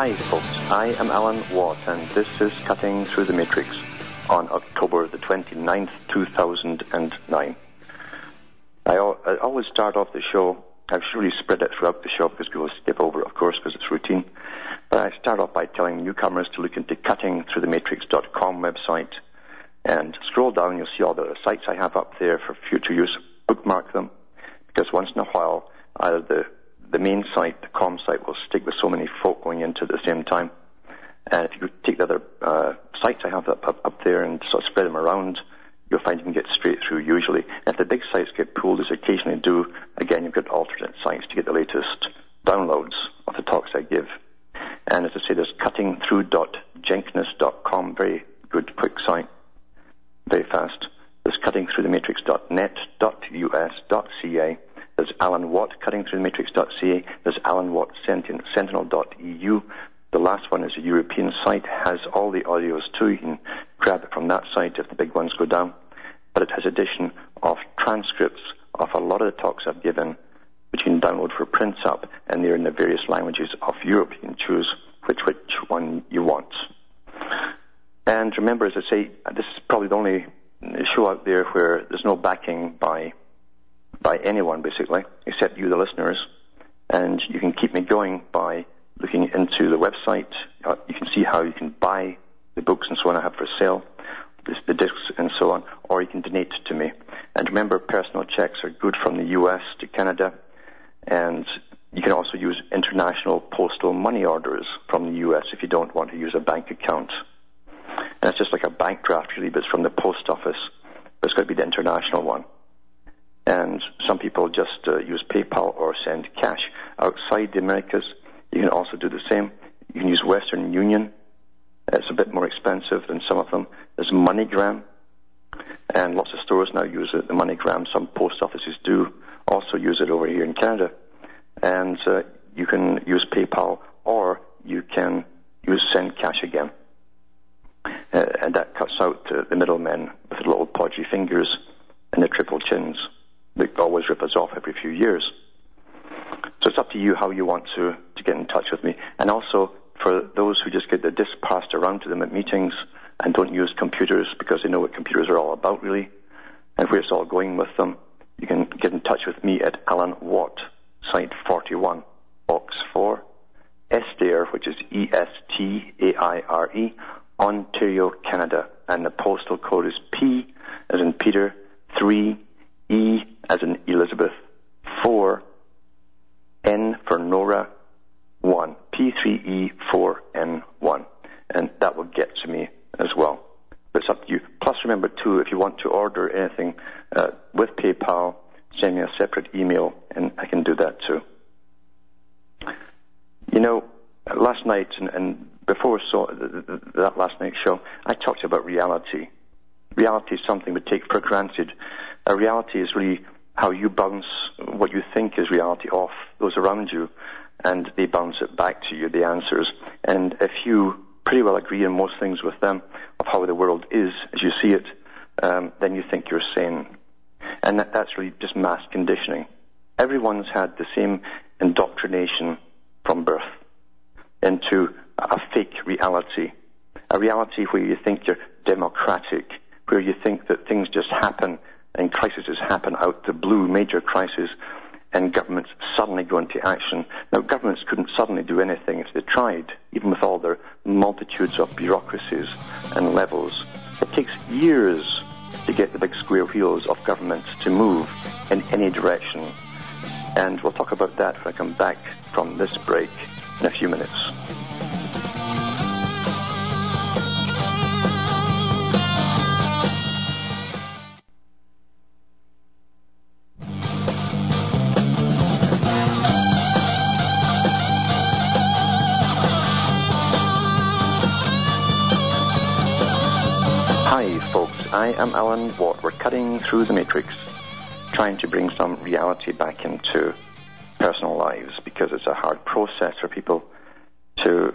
Hi, folks. I am Alan Watt, and this is Cutting Through the Matrix on October the 29th, 2009. I, I always start off the show, I've really spread it throughout the show because people skip over it, of course, because it's routine. But I start off by telling newcomers to look into cuttingthroughthematrix.com website and scroll down, you'll see all the sites I have up there for future use. Bookmark them, because once in a while, either the the main site, the com site, will stick with so many folk going into at the same time. And if you take the other uh, sites I have up, up, up there and sort of spread them around, you'll find you can get straight through usually. And if the big sites get pulled, as occasionally do, again, you've got alternate sites to get the latest downloads of the talks I give. And as I say, there's cuttingthrough.jenkness.com, very good, quick site, very fast. There's cuttingthroughthematrix.net.us.ca. There's Alan Watt, cuttingthroughthematrix.ca. There's Alan Watt, Sentinel, sentinel.eu. The last one is a European site, has all the audios too. You can grab it from that site if the big ones go down. But it has addition of transcripts of a lot of the talks I've given, which you can download for prints up, and they're in the various languages of Europe. You can choose which which one you want. And remember, as I say, this is probably the only show out there where there's no backing by by anyone basically, except you, the listeners. And you can keep me going by looking into the website. Uh, you can see how you can buy the books and so on I have for sale, the, discs and so on, or you can donate to me. And remember, personal checks are good from the US to Canada, and you can also use international postal money orders from the US if you don't want to use a bank account. And it's just like a bank draft really, but it's from the post office. But it's got to be the international one and some people just uh, use PayPal or send cash. Outside the Americas, you can also do the same. You can use Western Union. It's a bit more expensive than some of them. There's MoneyGram, and lots of stores now use it, the MoneyGram. Some post offices do also use it over here in Canada. And uh, you can use PayPal or you can use Send Cash again. Uh, and that cuts out uh, the middlemen with the little podgy fingers and the triple chins they always rip us off every few years. So it's up to you how you want to, to get in touch with me. And also, for those who just get the disc passed around to them at meetings and don't use computers because they know what computers are all about really and where it's all going with them, you can get in touch with me at Alan Watt, site 41, box 4, Estaire, which is E-S-T-A-I-R-E, Ontario, Canada. And the postal code is P, as in Peter, 3 E as in Elizabeth, 4, N for Nora, 1. P3E4N1. And that will get to me as well. But it's up to you. Plus, remember, too, if you want to order anything uh, with PayPal, send me a separate email, and I can do that too. You know, last night and, and before so, that last night's show, I talked about reality. Reality is something we take for granted. A reality is really how you bounce what you think is reality off those around you, and they bounce it back to you, the answers. And if you pretty well agree on most things with them of how the world is as you see it, um, then you think you're sane. And that, that's really just mass conditioning. Everyone's had the same indoctrination from birth into a fake reality, a reality where you think you're democratic, where you think that things just happen and crises happen out the blue, major crises, and governments suddenly go into action. Now, governments couldn't suddenly do anything if they tried, even with all their multitudes of bureaucracies and levels. It takes years to get the big square wheels of governments to move in any direction. And we'll talk about that when I come back from this break in a few minutes. Cutting through the matrix, trying to bring some reality back into personal lives because it's a hard process for people to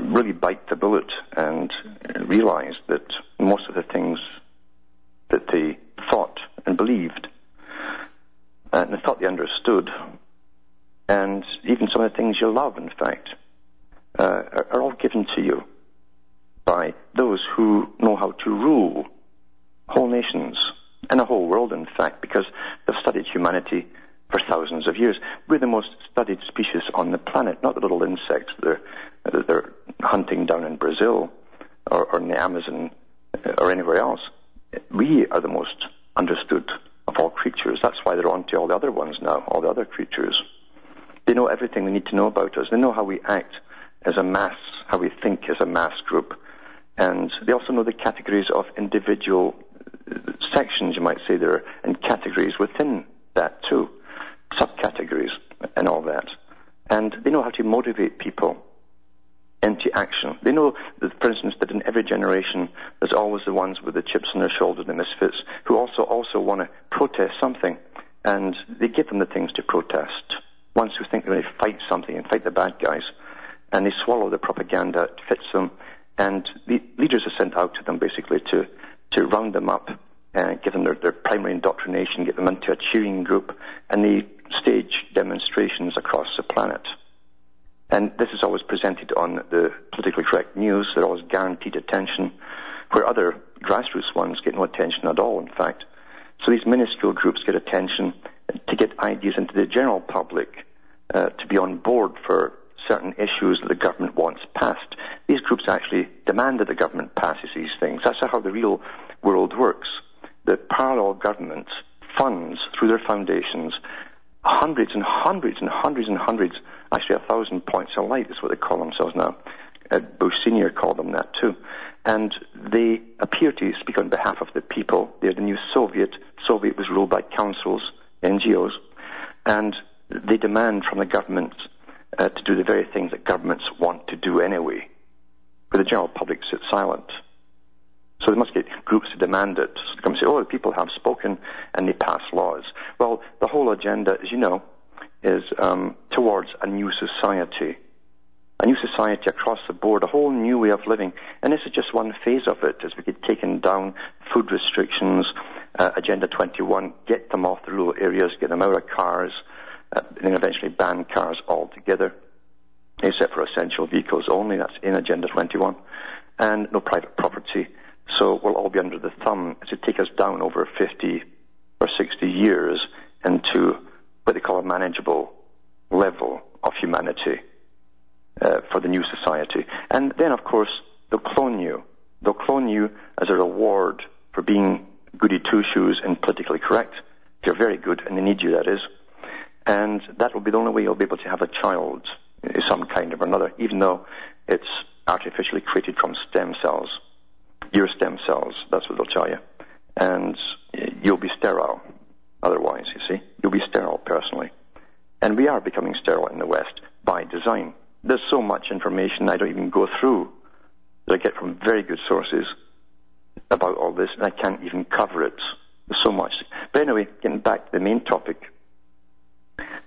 really bite the bullet and realize that most of the things that they thought and believed and they thought they understood, and even some of the things you love, in fact, uh, are, are all given to you by those who know how to rule whole nations and the whole world, in fact, because they've studied humanity for thousands of years. We're the most studied species on the planet, not the little insects that they're, they're hunting down in Brazil or, or in the Amazon uh, or anywhere else. We are the most understood of all creatures. That's why they're on to all the other ones now, all the other creatures. They know everything they need to know about us. They know how we act as a mass, how we think as a mass group. And they also know the categories of individual sections, you might say, there, are, and categories within that too, subcategories and all that. And they know how to motivate people into action. They know, that, for instance, that in every generation there's always the ones with the chips on their shoulders, the misfits, who also also want to protest something, and they give them the things to protest. Ones who think they're going to fight something and fight the bad guys, and they swallow the propaganda that fits them, and the leaders are sent out to them basically to to round them up and give them their, their primary indoctrination, get them into a cheering group, and they stage demonstrations across the planet. And this is always presented on the politically correct news. They're always guaranteed attention, where other grassroots ones get no attention at all, in fact. So these minuscule groups get attention to get ideas into the general public uh, to be on board for certain issues that the government wants passed. These groups actually demand that the government passes these things. That's how the real world works. The parallel government funds, through their foundations, hundreds and hundreds and hundreds and hundreds, actually a thousand points of light is what they call themselves now. Uh, Bush Sr. called them that too. And they appear to speak on behalf of the people. They're the new Soviet. Soviet was ruled by councils, NGOs, and they demand from the government uh, to do the very things that governments want to do anyway, but the general public sits silent. So they must get groups to demand it. So come say, oh, the people have spoken and they pass laws. Well, the whole agenda, as you know, is um, towards a new society. A new society across the board, a whole new way of living. And this is just one phase of it as we get taken down food restrictions, uh, Agenda 21, get them off the rural areas, get them out of cars, uh, and then eventually ban cars altogether, except for essential vehicles only. That's in Agenda 21. And no private property so we'll all be under the thumb it take us down over 50 or 60 years into what they call a manageable level of humanity uh, for the new society. And then, of course, they'll clone you. They'll clone you as a reward for being goody two shoes and politically correct. You're very good, and they need you, that is. And that will be the only way you'll be able to have a child of some kind or another, even though it's artificially created from stem cells your stem cells. That's what they'll tell you. And you'll be sterile otherwise, you see. You'll be sterile personally. And we are becoming sterile in the West by design. There's so much information I don't even go through that I get from very good sources about all this, and I can't even cover it. There's so much. But anyway, getting back to the main topic,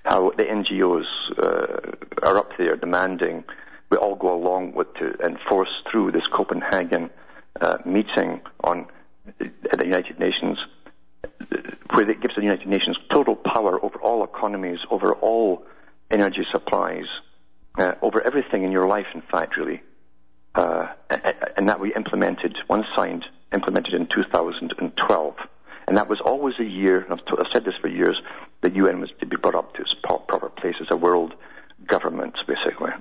how the NGOs uh, are up there demanding we all go along with to enforce through this Copenhagen meeting on at the United Nations, where it gives the United Nations total power over all economies, over all energy supplies, uh, over everything in your life, in fact, really. Uh, and that we implemented, one signed, implemented in 2012. And that was always a year, and I've, t- I've said this for years, the UN was to be brought up to its proper place as a world government, basically.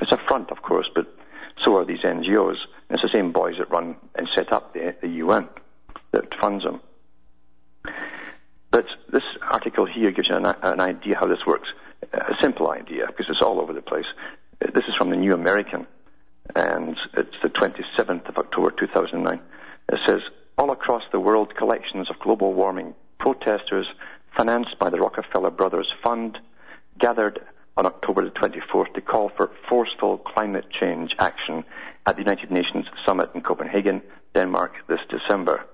It's a front, of course, but so are these NGOs. And it's the same boys that run and set up the, the UN that funds them. But this article here gives you an, an idea how this works. A simple idea, because it's all over the place. This is from the New American, and it's the 27th of October 2009. It says, all across the world, collections of global warming protesters financed by the Rockefeller Brothers Fund gathered on October the 24th to call for forceful climate change action at the United Nations Summit in Copenhagen, Denmark this December.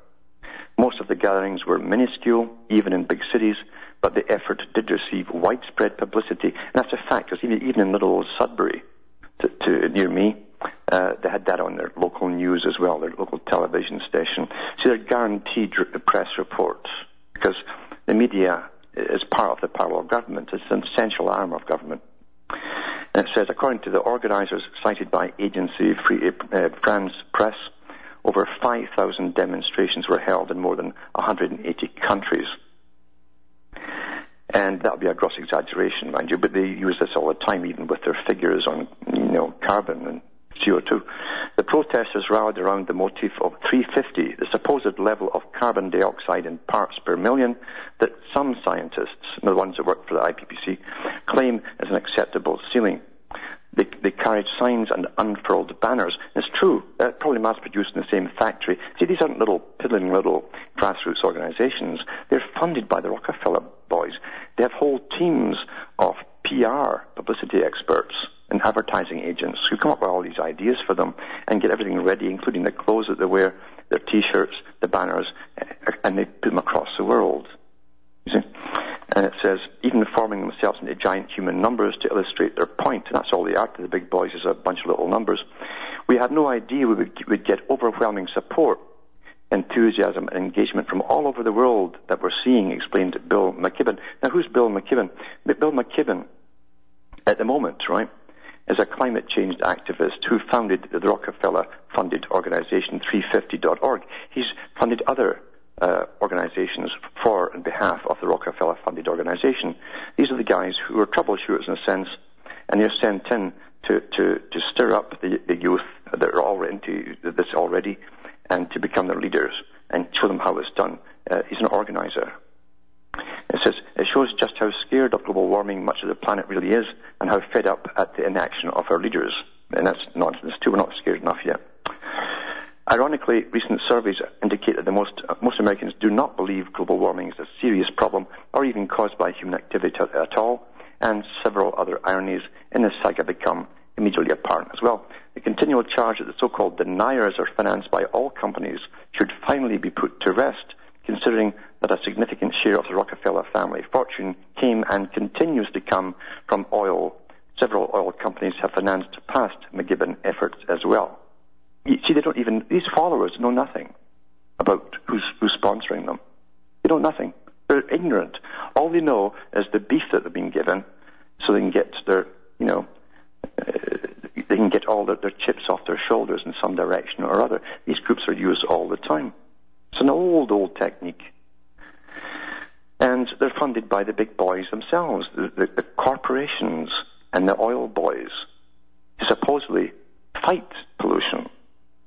Most of the gatherings were minuscule, even in big cities, but the effort did receive widespread publicity. And that's a fact, because even, even in little old Sudbury, to, to, near me, uh, they had that on their local news as well, their local television station. So they're guaranteed press reports, because the media is part of the parallel government. It's an essential arm of government. And it says, according to the organisers cited by agency Free uh, France Press, over 5,000 demonstrations were held in more than 180 countries. And that would be a gross exaggeration, mind you, but they use this all the time, even with their figures on, you know, carbon and CO2. The protesters rallied around the motif of 350, the supposed level of carbon dioxide in parts per million that some scientists, the ones that work for the IPCC, claim is an acceptable ceiling. They, they carried signs and unfurled banners. It's true, uh, probably mass produced in the same factory. See, these aren't little piddling little grassroots organizations. They're funded by the Rockefeller boys. They have whole teams of PR, publicity experts, and advertising agents who come up with all these ideas for them and get everything ready, including the clothes that they wear, their t-shirts, the banners, uh, and they put them across the world. You see? And it says, even forming themselves into giant human numbers to illustrate their point. And that's all they are to the big boys is a bunch of little numbers. We had no idea we would, would get overwhelming support, enthusiasm, and engagement from all over the world that we're seeing, explained Bill McKibben. Now, who's Bill McKibben? Bill McKibben, at the moment, right, is a climate change activist who founded the Rockefeller funded organization 350.org. He's funded other uh, organizations for and behalf of the Rockefeller funded organization. These are the guys who are troubleshooters in a sense, and they're sent in to, to, to stir up the, the youth that are already into this already and to become their leaders and show them how it's done. Uh, he's an organizer. It says it shows just how scared of global warming much of the planet really is and how fed up at the inaction of our leaders. And that's nonsense too. We're not scared enough yet. Ironically, recent surveys indicate that most, uh, most Americans do not believe global warming is a serious problem or even caused by human activity at all, and several other ironies in this saga become immediately apparent as well. The continual charge that the so-called deniers are financed by all companies should finally be put to rest, considering that a significant share of the Rockefeller family fortune came and continues to come from oil. Several oil companies have financed past McKibben efforts as well. You see, they don't even, these followers know nothing about who's, who's sponsoring them. They know nothing. They're ignorant. All they know is the beef that they've been given so they can get their, you know, uh, they can get all their, their chips off their shoulders in some direction or other. These groups are used all the time. It's an old, old technique. And they're funded by the big boys themselves, the, the, the corporations and the oil boys, to supposedly fight pollution.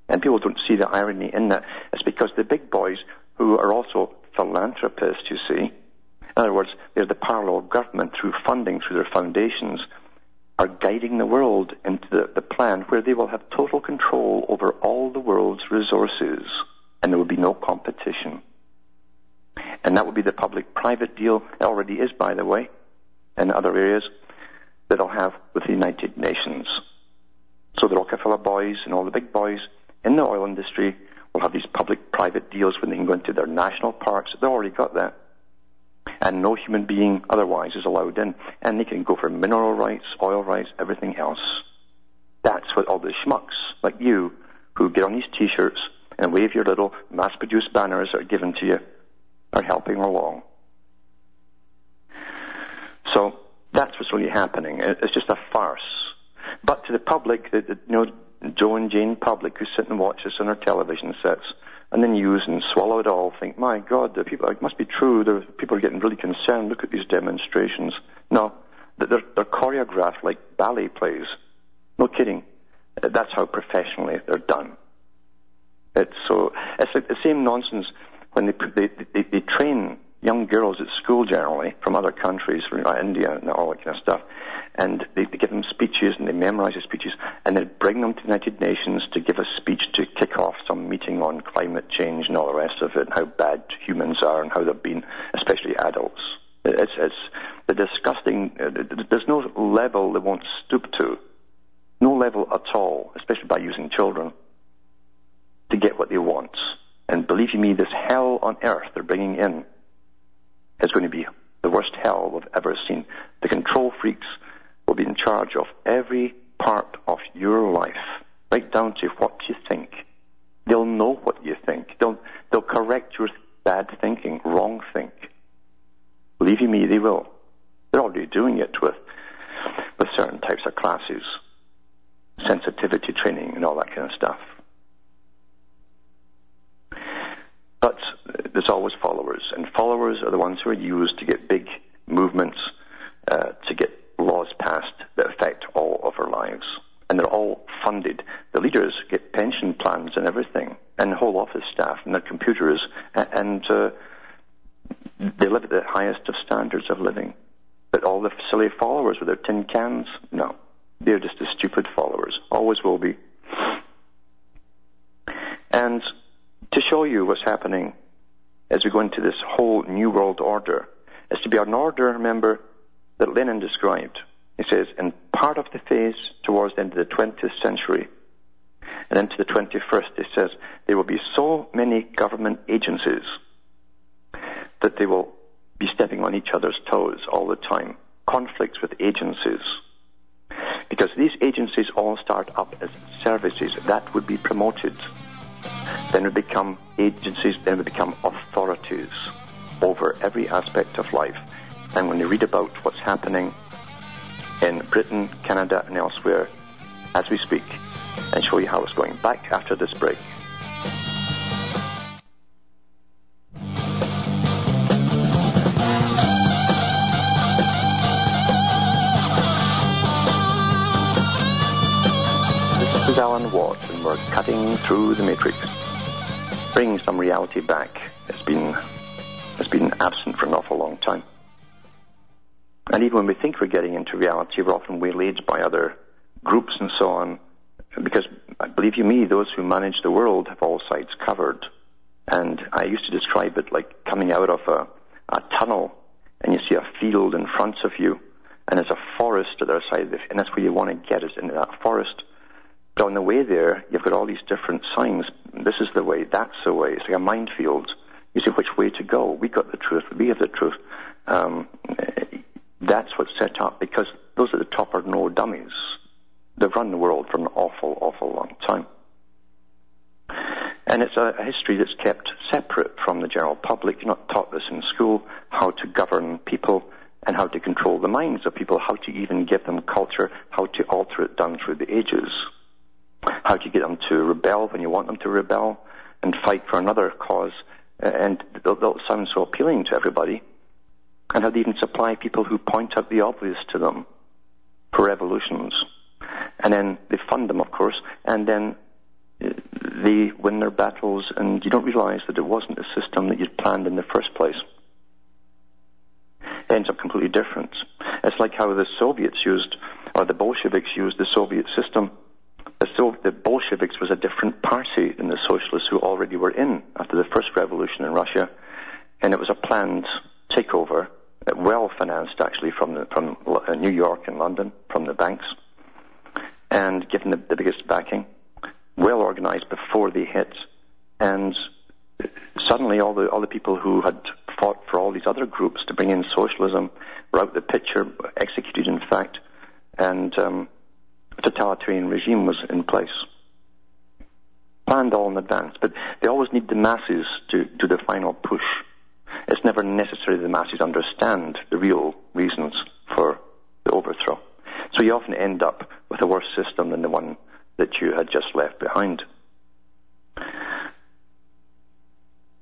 And people don't see the irony in that. It's because the big boys, who are also philanthropists, you see, in other words, they're the parallel government through funding through their foundations, are guiding the world into the, the plan where they will have total control over all the world's resources and there will be no competition. And that will be the public-private deal. It already is, by the way, in other areas that I'll have with the United Nations. So the Rockefeller boys and all the big boys in the oil industry will have these public-private deals when they can go into their national parks. They've already got that. And no human being otherwise is allowed in. And they can go for mineral rights, oil rights, everything else. That's what all the schmucks like you who get on these t-shirts and wave your little mass-produced banners that are given to you are helping along. So that's what's really happening. It's just a farce. But to the public, you know, Joe and Jane public who sit and watch us on our television sets and then use and swallow it all, think, my God, the people, it must be true. The people are getting really concerned. Look at these demonstrations. No, they're, they're choreographed like ballet plays. No kidding. That's how professionally they're done. It's so it's like the same nonsense when they they, they, they train young girls at school generally from other countries, from India and all that kind of stuff, and they, they give them speeches and they memorize the speeches and they bring them to the United Nations to give a speech to kick off some meeting on climate change and all the rest of it, and how bad humans are and how they've been, especially adults. It's, it's the disgusting, uh, there's no level they won't stoop to. No level at all, especially by using children, to get what they want. And believe you me, this hell on earth they're bringing in is going to be the worst hell we've ever seen. The control freaks will be in charge of every part of your life, right down to what you think. They'll know what you think. They'll, they'll correct your bad thinking, wrong think. Believe you me, they will. They're already doing it with, with certain types of classes, sensitivity training and all that kind of stuff. But there's always followers, and followers are the ones who are used to get big movements, uh, to get laws passed that affect all of our lives. And they're all funded. The leaders get pension plans and everything, and whole office staff and their computers, and uh, they live at the highest of standards of living. But all the silly followers with their tin cans, no. They're just the stupid followers. Always will be. And to show you what's happening as we go into this whole new world order is to be an order, remember, that Lenin described. He says, in part of the phase towards the end of the 20th century and into the 21st, he says, there will be so many government agencies that they will be stepping on each other's toes all the time. Conflicts with agencies. Because these agencies all start up as services that would be promoted then we become agencies, then we become authorities over every aspect of life. And when you read about what's happening in Britain, Canada, and elsewhere as we speak, and show you how it's going. Back after this break. This is Alan Watt, and we're cutting through the matrix bring some reality back has been has been absent for an awful long time. And even when we think we're getting into reality, we're often waylaid by other groups and so on. Because believe you me, those who manage the world have all sides covered. And I used to describe it like coming out of a, a tunnel and you see a field in front of you and there's a forest to the other side of and that's where you want to get is into that forest. But on the way there, you've got all these different signs. This is the way, that's the way. It's like a minefield. You see which way to go. We got the truth. We have the truth. Um, that's what's set up because those at the top are no dummies. They've run the world for an awful, awful long time. And it's a, a history that's kept separate from the general public. You're not taught this in school, how to govern people and how to control the minds of people, how to even give them culture, how to alter it down through the ages how do you get them to rebel when you want them to rebel and fight for another cause? And they'll, sound so appealing to everybody. And how they even supply people who point out the obvious to them for revolutions. And then they fund them, of course, and then uh, they win their battles, and you don't realize that it wasn't a system that you'd planned in the first place. It ends up completely different. It's like how the Soviets used, or the Bolsheviks used the Soviet system so the Bolsheviks was a different party than the socialists who already were in after the first revolution in Russia, and it was a planned takeover, well financed actually from the, from uh, New York and London from the banks, and given the, the biggest backing, well organized before they hit, and suddenly all the all the people who had fought for all these other groups to bring in socialism were out the picture, executed in fact, and um, totalitarian regime was in place. Planned all in advance, but they always need the masses to do the final push. It's never necessary the masses understand the real reasons for the overthrow. So you often end up with a worse system than the one that you had just left behind.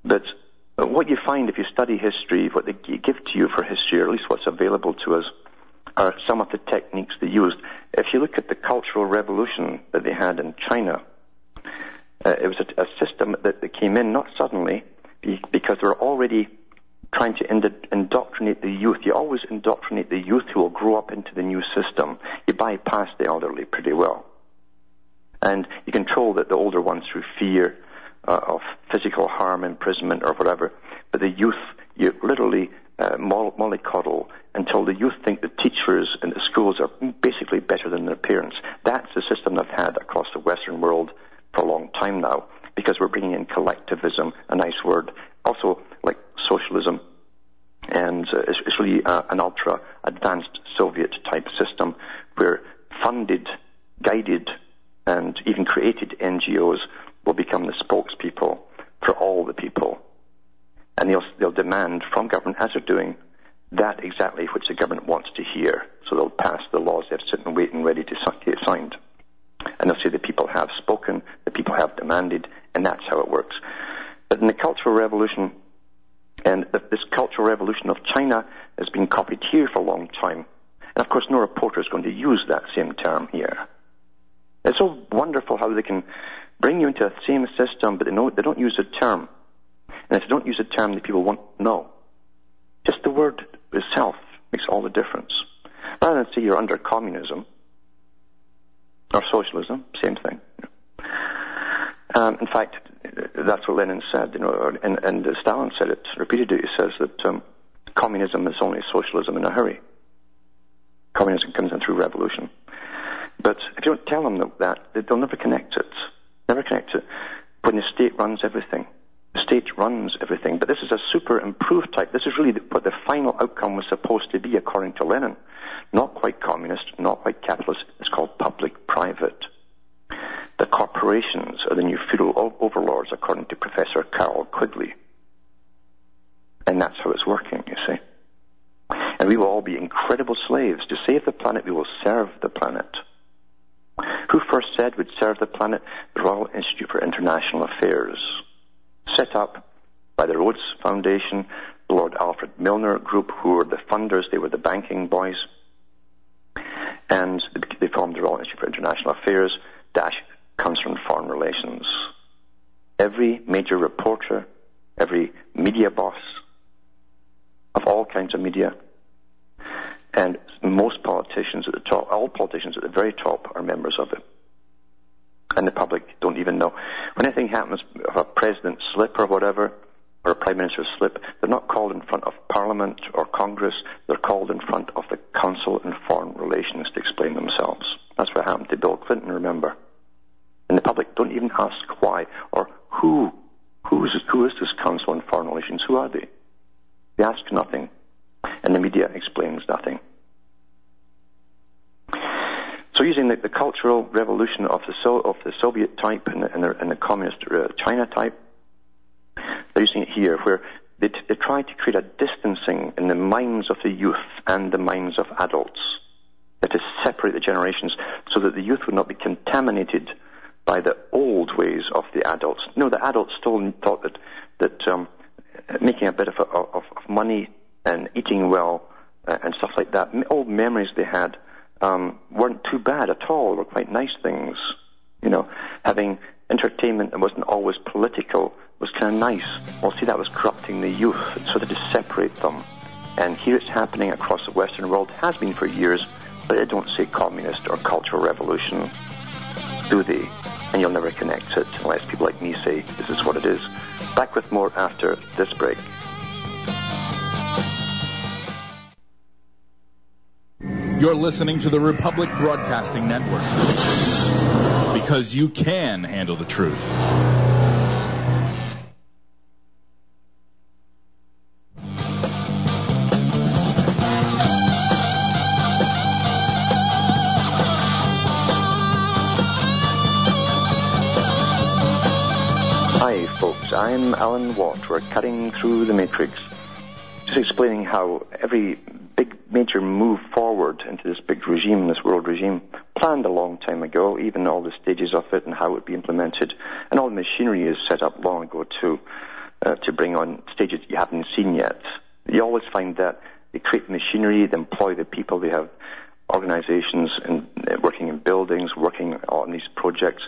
But what you find if you study history, what they give to you for history, or at least what's available to us, are some of the techniques they used. If you look at the Cultural Revolution that they had in China, uh, it was a, a system that, that, came in not suddenly because they were already trying to ind- indoctrinate the youth. You always indoctrinate the youth who will grow up into the new system. You bypass the elderly pretty well. And you control the, the older ones through fear uh, of physical harm, imprisonment, or whatever. But the youth, you literally uh, mollycoddle until the youth think the teachers and the schools are basically better than their parents. That's the system they've had across the Western world for a long time now because we're bringing in collectivism, a nice word, also like socialism, and uh, it's, it's, really uh, an ultra advanced Soviet type system where funded, guided, and even created NGOs will become the spokespeople for all the people. And they'll, they'll demand from government, as they're doing, that exactly which the government wants to hear. So they'll pass the laws they have sitting waiting ready to get signed. And they'll say the people have spoken, the people have demanded, and that's how it works. But in the Cultural Revolution, and this Cultural Revolution of China has been copied here for a long time. And of course, no reporter is going to use that same term here. It's so wonderful how they can bring you into the same system, but they, know, they don't use the term. And if they don't use the term, the people won't know. Just the word itself makes all the difference. Rather than say you're under communism or socialism, same thing. Um, in fact, that's what Lenin said, you know, and, and Stalin said it repeatedly. He says that um, communism is only socialism in a hurry. Communism comes in through revolution. But if you don't tell them that, they'll never connect it. Never connect it. When the state runs everything. The state runs everything. But this is a super improved type. This is really what the final outcome was supposed to be according to Lenin. Not quite communist, not quite capitalist. It's called public-private. The corporations are the new feudal overlords, according to Professor Carroll Quigley. And that's how it's working, you see. And we will all be incredible slaves. To save the planet, we will serve the planet. Who first said we'd serve the planet? The Royal Institute for International Affairs, set up by the Rhodes Foundation, the Lord Alfred Milner Group, who were the funders, they were the banking boys, and they formed the Royal Institute for International Affairs, dash comes from foreign relations. Every major reporter, every media boss of all kinds of media, and most politicians at the top, all politicians at the very top are members of it. And the public don't even know. When anything happens, if a president slip or whatever, or a prime minister slip, they're not called in front of Parliament or Congress, they're called in front of the Council on Foreign Relations to explain themselves. That's what happened to Bill Clinton, remember. And the public don't even ask why or who. Who is, who is this Council on Foreign Relations? Who are they? They ask nothing. And the media explains nothing. So using the, the cultural revolution of the, so, of the Soviet type and the, and the, and the communist uh, China type, they're using it here where they, t- they try to create a distancing in the minds of the youth and the minds of adults. That is, separate the generations so that the youth would not be contaminated by the old ways of the adults. No, the adults still thought that that um, making a bit of, a, of, of money and eating well uh, and stuff like that, old memories they had um, weren't too bad at all. Were quite nice things. You know, having entertainment that wasn't always political was kind of nice. Well, see, that was corrupting the youth, so they just separate them. And here it's happening across the Western world, has been for years, but they don't say communist or cultural revolution, do they? and you'll never connect it unless people like me say this is what it is. Back with more after this break. You're listening to the Republic Broadcasting Network because you can handle the truth. Hi, folks, I'm Alan Watt. We're cutting through the matrix. Just explaining how every big major move forward into this big regime, this world regime, planned a long time ago, even all the stages of it and how it would be implemented. And all the machinery is set up long ago too, uh, to bring on stages you haven't seen yet. You always find that they create machinery, they employ the people, they have organizations and uh, working in buildings, working on these projects.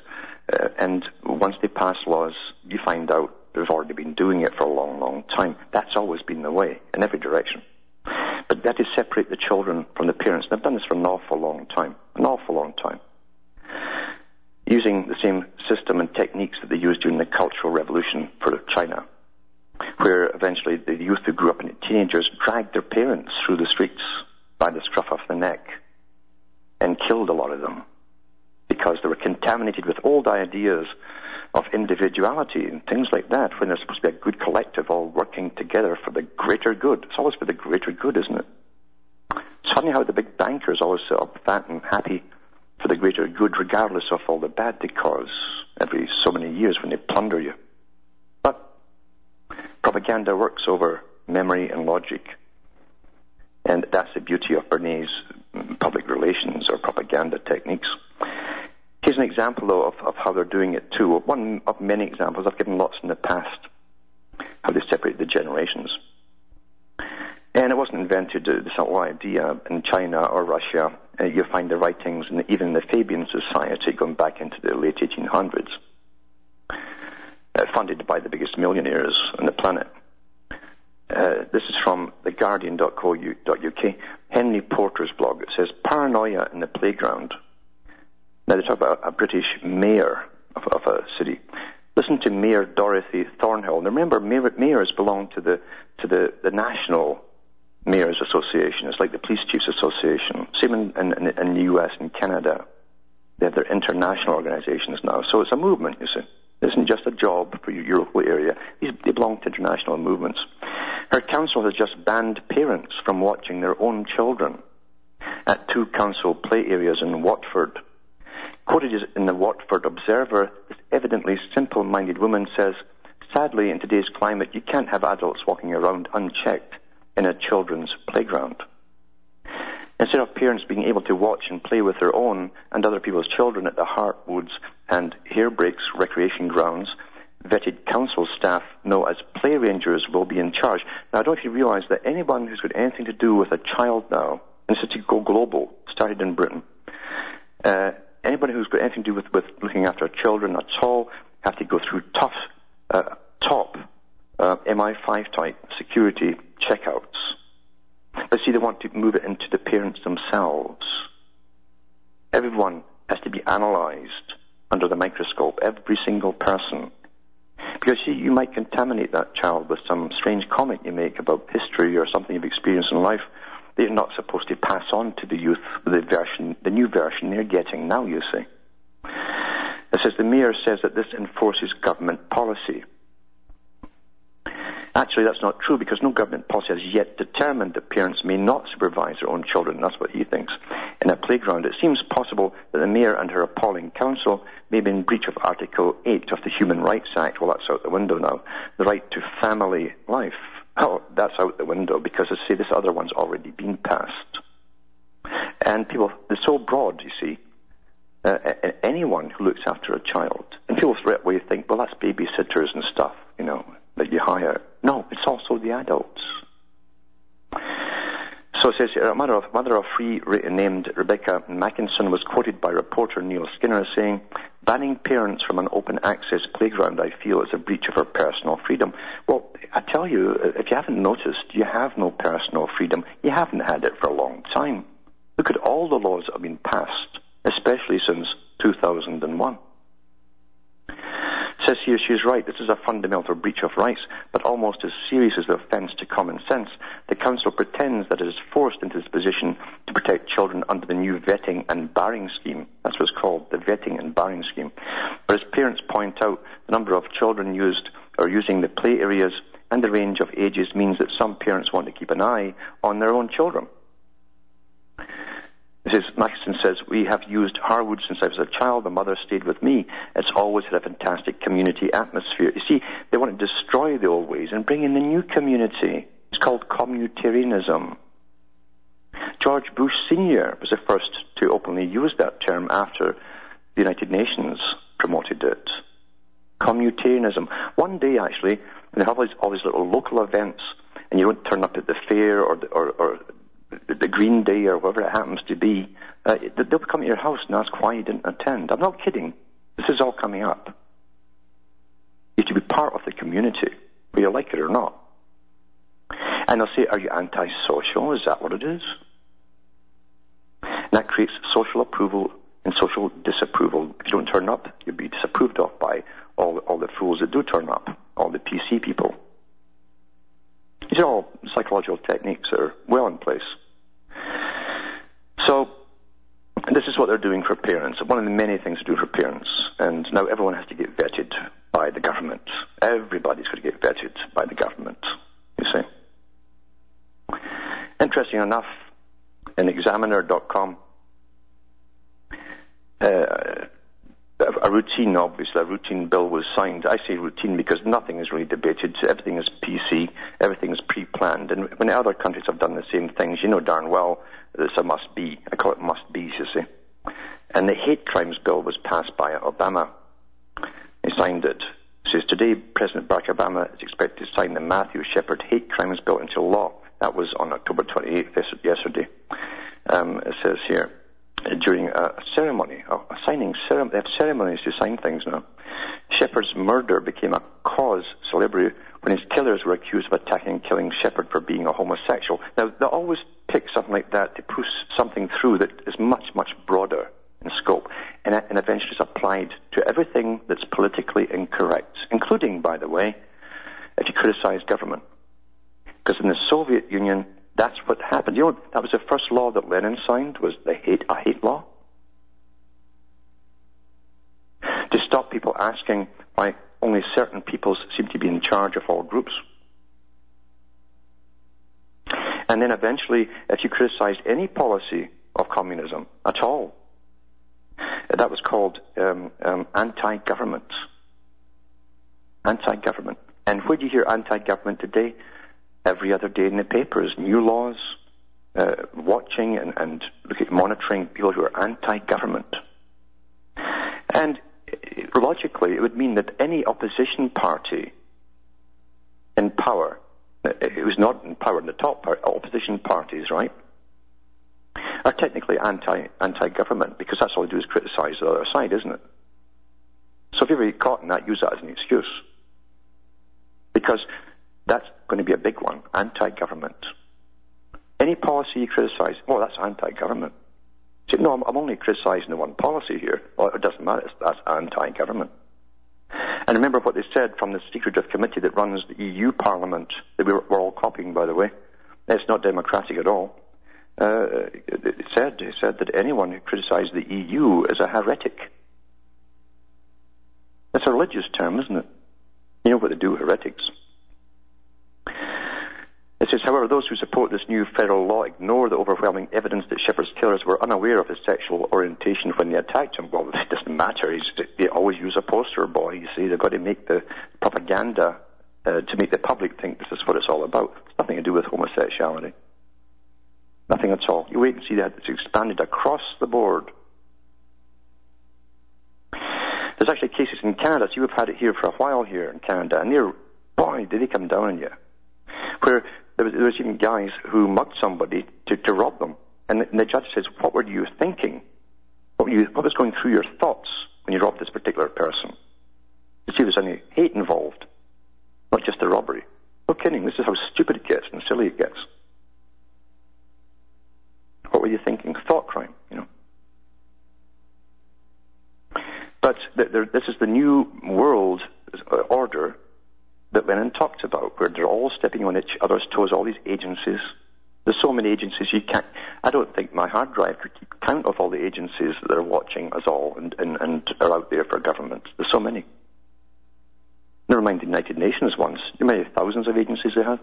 Uh, and once they pass laws, you find out They've already been doing it for a long, long time. That's always been the way, in every direction. But that is separate the children from the parents. They've done this for an awful long time. An awful long time. Using the same system and techniques that they used during the Cultural Revolution for China, where eventually the youth who grew up into teenagers dragged their parents through the streets by the scruff of the neck and killed a lot of them because they were contaminated with old ideas of individuality and things like that when there's supposed to be a good collective all working together for the greater good. It's always for the greater good, isn't it? It's funny how the big bankers always sit up fat and happy for the greater good, regardless of all the bad they cause every so many years when they plunder you. But propaganda works over memory and logic. And that's the beauty of Bernays' public relations or propaganda techniques. Here's an example, though, of, of how they're doing it, too. One of many examples. I've given lots in the past, how they separate the generations. And it wasn't invented, uh, this whole idea, in China or Russia. Uh, you find the writings, in, even in the Fabian Society, going back into the late 1800s, uh, funded by the biggest millionaires on the planet. Uh, this is from theguardian.co.uk. Henry Porter's blog. It says, Paranoia in the Playground. Now they talk about a British mayor of, of a city. Listen to Mayor Dorothy Thornhill. Now remember, mayor, mayors belong to the to the, the national mayors association. It's like the police chiefs association. Same in, in, in the US and Canada. They have their international organizations now. So it's a movement, you see. It isn't just a job for your local area. These, they belong to international movements. Her council has just banned parents from watching their own children at two council play areas in Watford. Quoted in the Watford Observer, this evidently simple-minded woman says, sadly, in today's climate, you can't have adults walking around unchecked in a children's playground. Instead of parents being able to watch and play with their own and other people's children at the Harwoods and Harebreaks recreation grounds, vetted council staff know as play rangers will be in charge. Now, I don't know if you realize that anyone who's got anything to do with a child now, and it's to go global, started in Britain, uh, anybody who's got anything to do with, with looking after children at all have to go through tough, uh, top uh, MI5 type security checkouts. But see, they want to move it into the parents themselves. Everyone has to be analysed under the microscope, every single person. Because see, you might contaminate that child with some strange comment you make about history or something you've experienced in life they're not supposed to pass on to the youth the version, the new version they're getting now, you see. It says the mayor says that this enforces government policy. Actually, that's not true because no government policy has yet determined that parents may not supervise their own children. That's what he thinks. In a playground, it seems possible that the mayor and her appalling council may be in breach of Article 8 of the Human Rights Act. Well, that's out the window now. The right to family life. Oh, that's out the window because, I say, this other one's already been passed. And people, they're so broad, you see. Uh, anyone who looks after a child, and people straight away think, well, that's babysitters and stuff, you know, that you hire. No, it's also the adults. So it says here, a mother of, mother of three named Rebecca Mackinson was quoted by reporter Neil Skinner as saying, banning parents from an open access playground, I feel, is a breach of her personal freedom. Well, I tell you, uh, if you haven't noticed, you have no personal freedom. You haven't had it for a long time. Look at all the laws that have been passed, especially since 2001 says here is right. This is a fundamental breach of rights, but almost as serious as the offence to common sense. The Council pretends that it is forced into this position to protect children under the new vetting and barring scheme. That's what's called, the vetting and barring scheme. But as parents point out, the number of children used or using the play areas and the range of ages means that some parents want to keep an eye on their own children. Mrs. Maxson says, We have used Harwood since I was a child. The mother stayed with me. It's always had a fantastic community atmosphere. You see, they want to destroy the old ways and bring in the new community. It's called communitarianism. George Bush Sr. was the first to openly use that term after the United Nations promoted it. Communitarianism. One day, actually, they have all these, all these little local events, and you don't turn up at the fair or, the, or, or the Green Day or whatever it happens to be, uh, they'll come to your house and ask why you didn't attend. I'm not kidding. This is all coming up. You to be part of the community, whether you like it or not. And they'll say, Are you antisocial? Is that what it is? And that creates social approval and social disapproval. If you don't turn up, you'll be disapproved of by all, all the fools that do turn up, all the PC people. These are all psychological techniques that are well in place. So, this is what they're doing for parents. One of the many things to do for parents. And now everyone has to get vetted by the government. Everybody's got to get vetted by the government, you see. Interesting enough, in examiner.com, uh, a routine, obviously, a routine bill was signed. I say routine because nothing is really debated. Everything is PC. Everything is pre-planned. And when other countries have done the same things, you know darn well it's a must be. I call it must be, you see. And the hate crimes bill was passed by Obama. He signed it. Says today President Barack Obama is expected to sign the Matthew Shepard hate crimes bill into law. That was on October 28th, yesterday. Um, it says here during a ceremony, a signing ceremony. They have ceremonies to sign things now. Shepard's murder became a cause celebre when his killers were accused of attacking killing Shepard for being a homosexual. Now, they always pick something like that to push something through that is much, much broader in scope and, and eventually is applied to everything that's politically incorrect, including, by the way, if you criticize government. Because in the Soviet Union, that's what happened. You know, that was the first law that Lenin signed was the hate a hate law. To stop people asking why only certain peoples seem to be in charge of all groups. And then eventually, if you criticized any policy of communism at all, that was called um, um, anti-government. Anti-government. And where do you hear anti-government today? every other day in the papers new laws, uh, watching and, and monitoring people who are anti-government. And uh, logically, it would mean that any opposition party in power, uh, it was not in power in the top opposition parties, right, are technically anti anti-government because that's all they do is criticise the other side, isn't it? So if you ever get caught in that, use that as an excuse. Because that's going to be a big one. Anti-government. Any policy you criticise, well, that's anti-government. See, no, I'm, I'm only criticising the one policy here. Well, it doesn't matter. That's anti-government. And remember what they said from the secretive committee that runs the EU Parliament, that we were, all copying, by the way. It's not democratic at all. Uh, it said, it said that anyone who criticised the EU is a heretic. That's a religious term, isn't it? You know what they do, heretics. It says, however, those who support this new federal law ignore the overwhelming evidence that Shepard's killers were unaware of his sexual orientation when they attacked him. Well, it doesn't matter. He's, they always use a poster boy. You see, they've got to make the propaganda uh, to make the public think this is what it's all about. It's nothing to do with homosexuality. Nothing at all. You wait and see that it's expanded across the board. There's actually cases in Canada, so you have had it here for a while here in Canada, and they're, boy, did they come down on you. Where there was, there was even guys who mugged somebody to, to rob them. And the, and the judge says, what were you thinking? What, were you, what was going through your thoughts when you robbed this particular person? To see if there's any hate involved, not just the robbery. No kidding, this is how stupid it gets and silly it gets. What were you thinking? Thought crime, you know. But this is the new world order that Lenin talked about, where they're all stepping on each other's toes, all these agencies. There's so many agencies you can't. I don't think my hard drive could keep count of all the agencies that are watching us all and, and, and are out there for government. There's so many. Never mind the United Nations ones. You know how many thousands of agencies they have?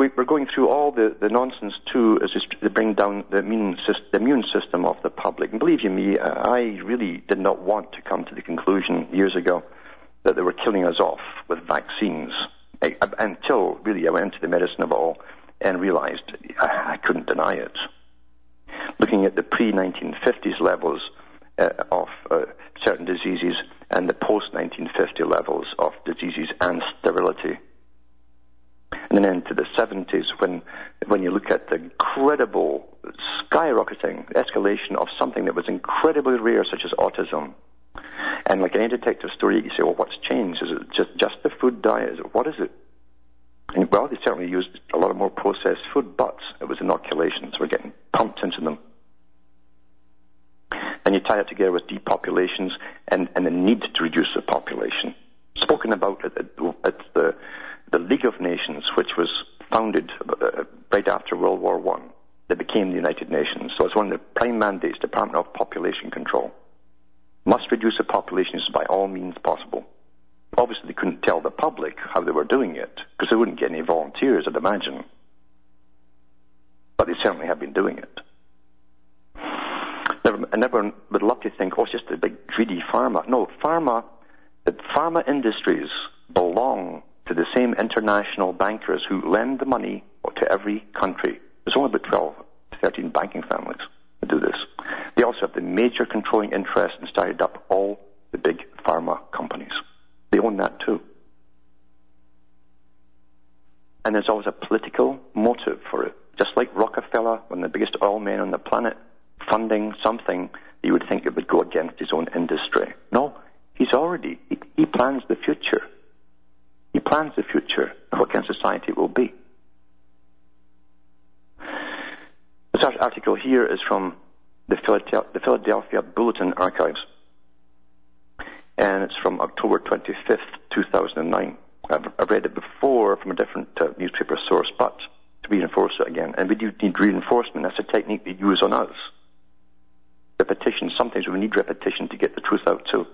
Now, we're going through all the, the nonsense too, as to bring down the immune, the immune system of the public. And believe you me, I really did not want to come to the conclusion years ago that they were killing us off with vaccines I, until really I went into the medicine of all and realized I, I couldn't deny it. Looking at the pre-1950s levels uh, of uh, certain diseases and the post-1950 levels of diseases and sterility and then into the 70s when, when you look at the incredible skyrocketing escalation of something that was incredibly rare, such as autism. And like any detective story, you say, well, what's changed? Is it just, just the food diet? Is it, what is it? And well, they certainly used a lot of more processed food, but it was inoculations. We're getting pumped into them. And you tie it together with depopulations and, and the need to reduce the population. Spoken about at, at, at the the League of Nations, which was founded uh, right after World War One that became the United Nations. So it's one of the prime mandates, Department of Population Control. Must reduce the populations by all means possible. Obviously, they couldn't tell the public how they were doing it because they wouldn't get any volunteers, I'd imagine. But they certainly have been doing it. And everyone would love to think, oh, it's just a big greedy pharma. No, pharma, the pharma industries belong to the same international bankers who lend the money to every country. There's only about 12 to 13 banking families that do this. They also have the major controlling interest and started up all the big pharma companies. They own that too. And there's always a political motive for it. Just like Rockefeller, one of the biggest oil men on the planet, funding something you would think it would go against his own industry. No, he's already, he, he plans the future. He plans the future of what kind of society it will be. This article here is from the Philadelphia Bulletin Archives, and it's from October 25th, 2009. I've, I've read it before from a different uh, newspaper source, but to reinforce it again, and we do need reinforcement. That's a technique they use on us. Repetition. Sometimes we need repetition to get the truth out too.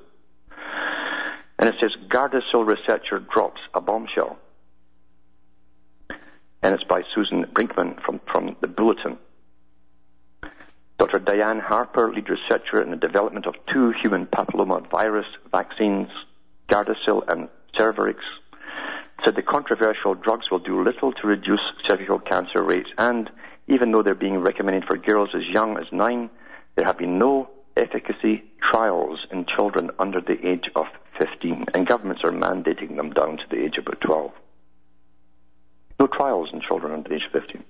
And it says Gardasil researcher drops a bombshell. And it's by Susan Brinkman from, from the Bulletin. Dr. Diane Harper, lead researcher in the development of two human papilloma virus vaccines, Gardasil and Cervarix, said the controversial drugs will do little to reduce cervical cancer rates, and even though they're being recommended for girls as young as nine, there have been no efficacy trials in children under the age of 15, and governments are mandating them down to the age of about 12. No trials in children under the age of 15.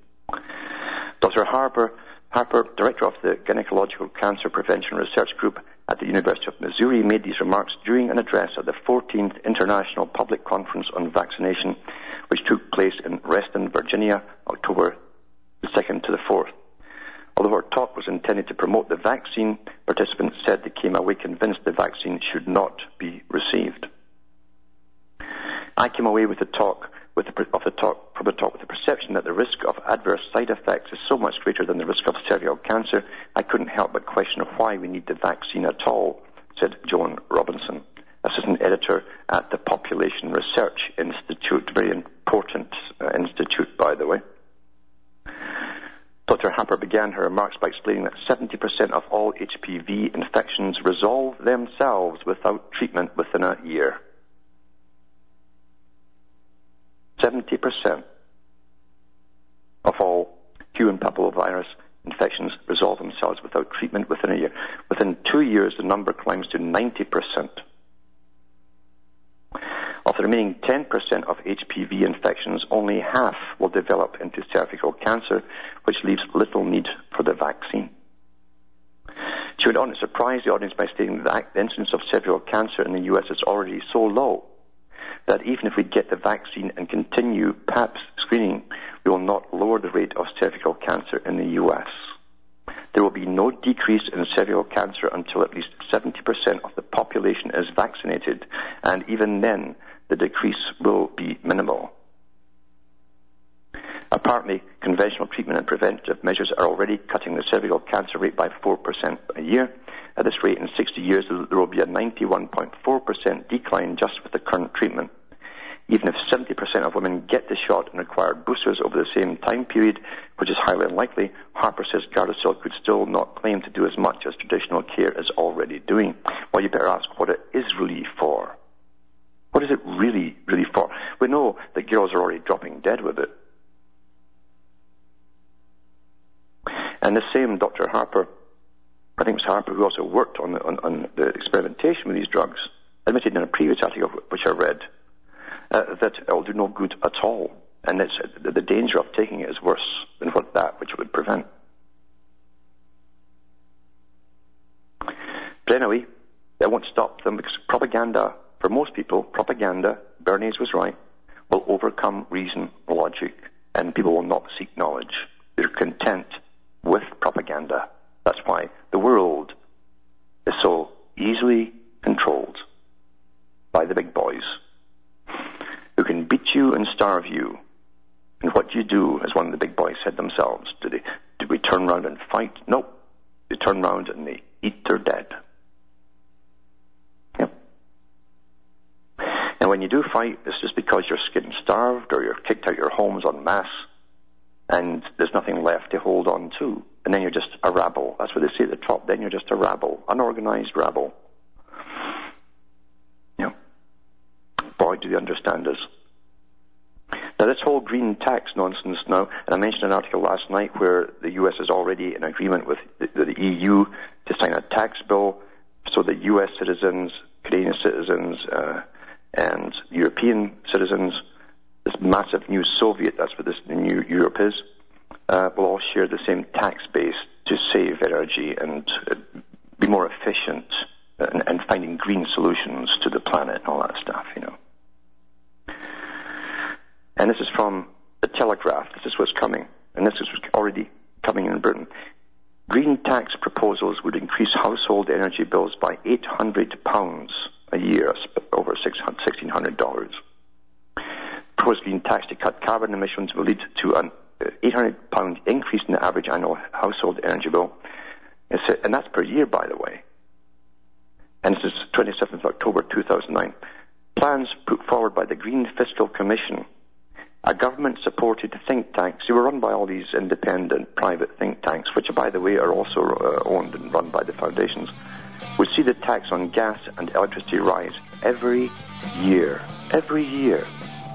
Dr. Harper, Harper, director of the Gynecological Cancer Prevention Research Group at the University of Missouri, made these remarks during an address at the 14th International Public Conference on Vaccination, which took place in Reston, Virginia, October 2nd to the 4th. Although her talk was intended to promote the vaccine, participants said they came away convinced the vaccine should not be received. I came away with the talk with the, of the talk, from the talk with the perception that the risk of adverse side effects is so much greater than the risk of cervical cancer, I couldn't help but question why we need the vaccine at all, said Joan Robinson, assistant editor at the Population Research Institute, very important uh, institute, by the way. Dr. Harper began her remarks by explaining that 70% of all HPV infections resolve themselves without treatment within a year. 70% of all human papillomavirus infections resolve themselves without treatment within a year. Within two years, the number climbs to 90%. Remaining 10% of HPV infections, only half will develop into cervical cancer, which leaves little need for the vaccine. She went on to surprise the audience by stating that the incidence of cervical cancer in the U.S. is already so low that even if we get the vaccine and continue PAPS screening, we will not lower the rate of cervical cancer in the U.S. There will be no decrease in cervical cancer until at least 70% of the population is vaccinated, and even then, the decrease will be minimal. Apparently, conventional treatment and preventative measures are already cutting the cervical cancer rate by 4% a year. At this rate, in 60 years, there will be a 91.4% decline just with the current treatment. Even if 70% of women get the shot and require boosters over the same time period, which is highly unlikely, Harper says Gardasil could still not claim to do as much as traditional care is already doing. Well, you better ask what it is really for. What is it really, really for? We know that girls are already dropping dead with it. And the same Dr. Harper, I think it was Harper who also worked on the, on, on the experimentation with these drugs, admitted in a previous article which I read uh, that it will do no good at all. And it's, the danger of taking it is worse than what that which it would prevent. But anyway, that won't stop them because propaganda for most people, propaganda, Bernays was right, will overcome reason, logic, and people will not seek knowledge. They're content with propaganda. That's why the world is so easily controlled by the big boys who can beat you and starve you And what do you do, as one of the big boys said themselves? Do they do we turn around and fight? Nope. They turn around and they eat their dead. Yep. And when you do fight, it's just because you're getting starved or you're kicked out your homes en masse and there's nothing left to hold on to. And then you're just a rabble. That's what they say at the top. Then you're just a rabble, unorganized rabble. Yeah. Boy, do they understand us. Now, this whole green tax nonsense now, and I mentioned an article last night where the U.S. is already in agreement with the, the EU to sign a tax bill so that U.S. citizens, Canadian citizens, uh, and European citizens, this massive new Soviet, that's what this new Europe is, uh, will all share the same tax base to save energy and uh, be more efficient and, and finding green solutions to the planet and all that stuff, you know. And this is from the Telegraph. This is what's coming. And this is already coming in Britain. Green tax proposals would increase household energy bills by £800 a year, over $1,600. Proposed green tax to cut carbon emissions will lead to an £800 increase in the average annual household energy bill. And that's per year, by the way. And this is 27th of October 2009. Plans put forward by the Green Fiscal Commission a government supported think tanks who were run by all these independent private think tanks, which, by the way, are also uh, owned and run by the foundations, would see the tax on gas and electricity rise every year, every year,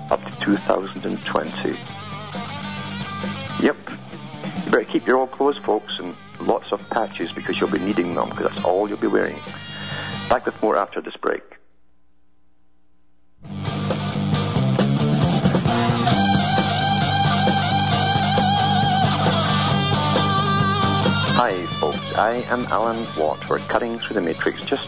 up to 2020. Yep. You better keep your old clothes, folks, and lots of patches because you'll be needing them, because that's all you'll be wearing. Back with more after this break. Hi, folks. I am Alan Watt. We're cutting through the matrix, just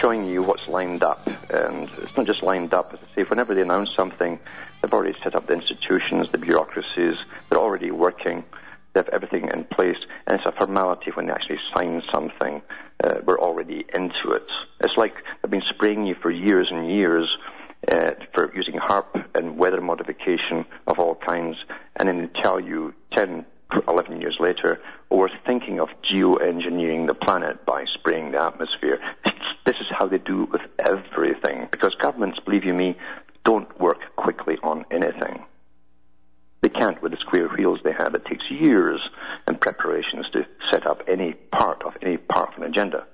showing you what's lined up. And it's not just lined up, as I say, whenever they announce something, they've already set up the institutions, the bureaucracies, they're already working, they have everything in place, and it's a formality when they actually sign something. Uh, we're already into it. It's like they've been spraying you for years and years. Uh, for using HAARP and weather modification of all kinds, and then they tell you 10, 11 years later, or we're thinking of geoengineering the planet by spraying the atmosphere. How they do with everything, because governments, believe you me, don't work quickly on anything. They can't with the square wheels they have. It takes years and preparations to set up any part of any part of an agenda.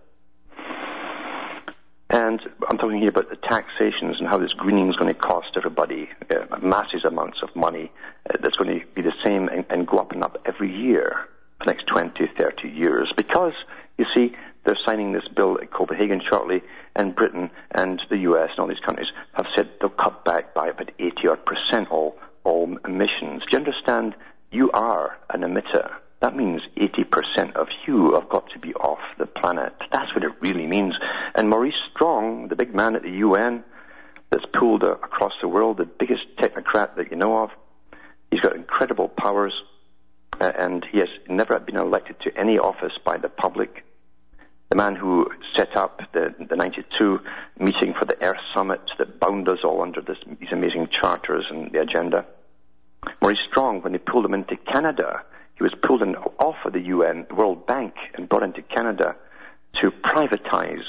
And I'm talking here about the taxations and how this greening is going to cost everybody uh, massive amounts of money uh, that's going to be the same and, and go up and up every year for the next 20, 30 years. Because, you see, they're signing this bill at Copenhagen shortly, and Britain and the US and all these countries have said they'll cut back by about 80 odd percent all, all emissions. Do you understand? You are an emitter. That means 80% of you have got to be off the planet. That's what it really means. And Maurice Strong, the big man at the UN that's pulled across the world, the biggest technocrat that you know of, he's got incredible powers, uh, and he has never been elected to any office by the public. The man who set up the, the 92 meeting for the Earth Summit that bound us all under this, these amazing charters and the agenda. Maurice Strong, when they pulled him into Canada, he was pulled in, off of the UN, the World Bank, and brought into Canada to privatize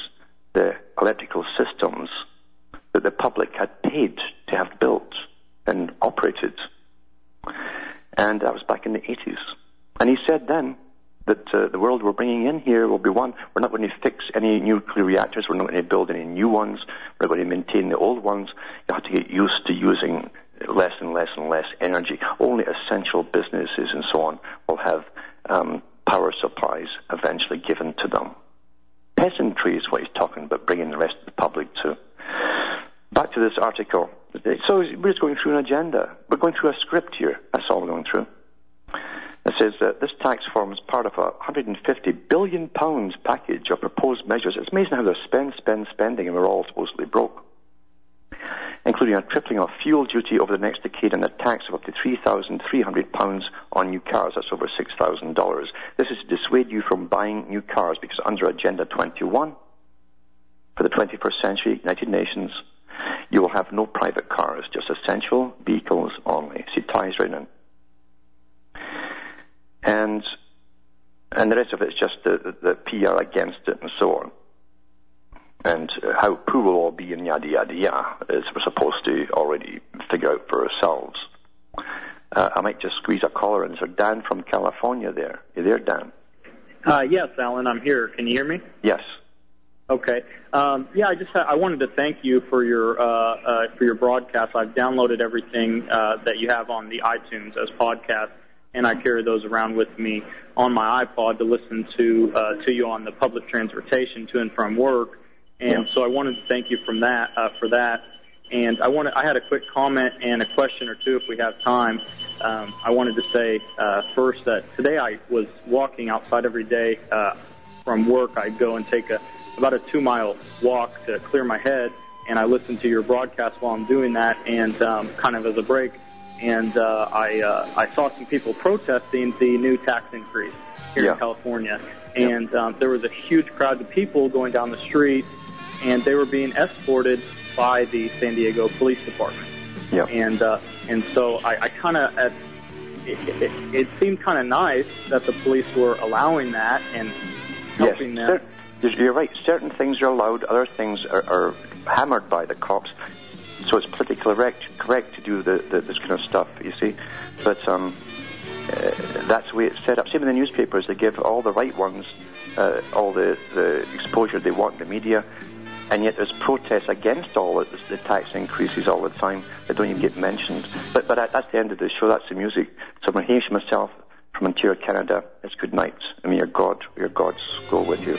the electrical systems that the public had paid to have built and operated. And that was back in the 80s. And he said then that uh, the world we're bringing in here will be one. We're not going to fix any nuclear reactors. We're not going to build any new ones. We're going to maintain the old ones. You have to get used to using less and less and less energy. Only essential businesses and so on will have um, power supplies eventually given to them. Peasantry is what he's talking about, bringing the rest of the public to. Back to this article. So we're just going through an agenda. We're going through a script here. That's all we're going through. It says that this tax forms part of a 150 billion pounds package of proposed measures. It's amazing how they're spend, spend, spending, and we're all supposedly broke including a tripling of fuel duty over the next decade and a tax of up to £3,300 on new cars. That's over $6,000. This is to dissuade you from buying new cars because under Agenda 21 for the 21st century, United Nations, you will have no private cars, just essential vehicles only. See ties right in. And and the rest of it's just the, the, the PR against it and so on. And how poor we'll all be and yada yada yada is we're supposed to already figure out for ourselves. Uh, I might just squeeze a caller in. So Dan from California there. You there, Dan? Uh, yes, Alan, I'm here. Can you hear me? Yes. Okay. Um, yeah, I just ha- I wanted to thank you for your uh, uh, for your broadcast. I've downloaded everything uh, that you have on the iTunes as podcasts, and I carry those around with me on my iPod to listen to uh, to you on the public transportation to and from work. And so I wanted to thank you from that uh, for that. And I wanted I had a quick comment and a question or two if we have time. Um, I wanted to say uh, first that today I was walking outside every day uh, from work. I'd go and take a about a two mile walk to clear my head, and I listened to your broadcast while I'm doing that, and um, kind of as a break. And uh, I uh, I saw some people protesting the new tax increase here Yeah. in California, and um, there was a huge crowd of people going down the street, and they were being escorted by the San Diego Police Department Yeah. and uh, and so I, I kind of it, it, it seemed kind of nice that the police were allowing that and helping yes. them. You're right. Certain things are allowed. Other things are, are hammered by the cops. So it's politically correct, correct to do the, the, this kind of stuff. You see, but um, uh, that's the way it's set up. Same in the newspapers. They give all the right ones uh, all the, the exposure they want in the media, and yet there's protests against all the, the tax increases all the time that don't even get mentioned. But but that's the end of the show. That's the music. So I'm Hamish myself from Ontario, Canada. It's good night. And may your God, your gods go with you.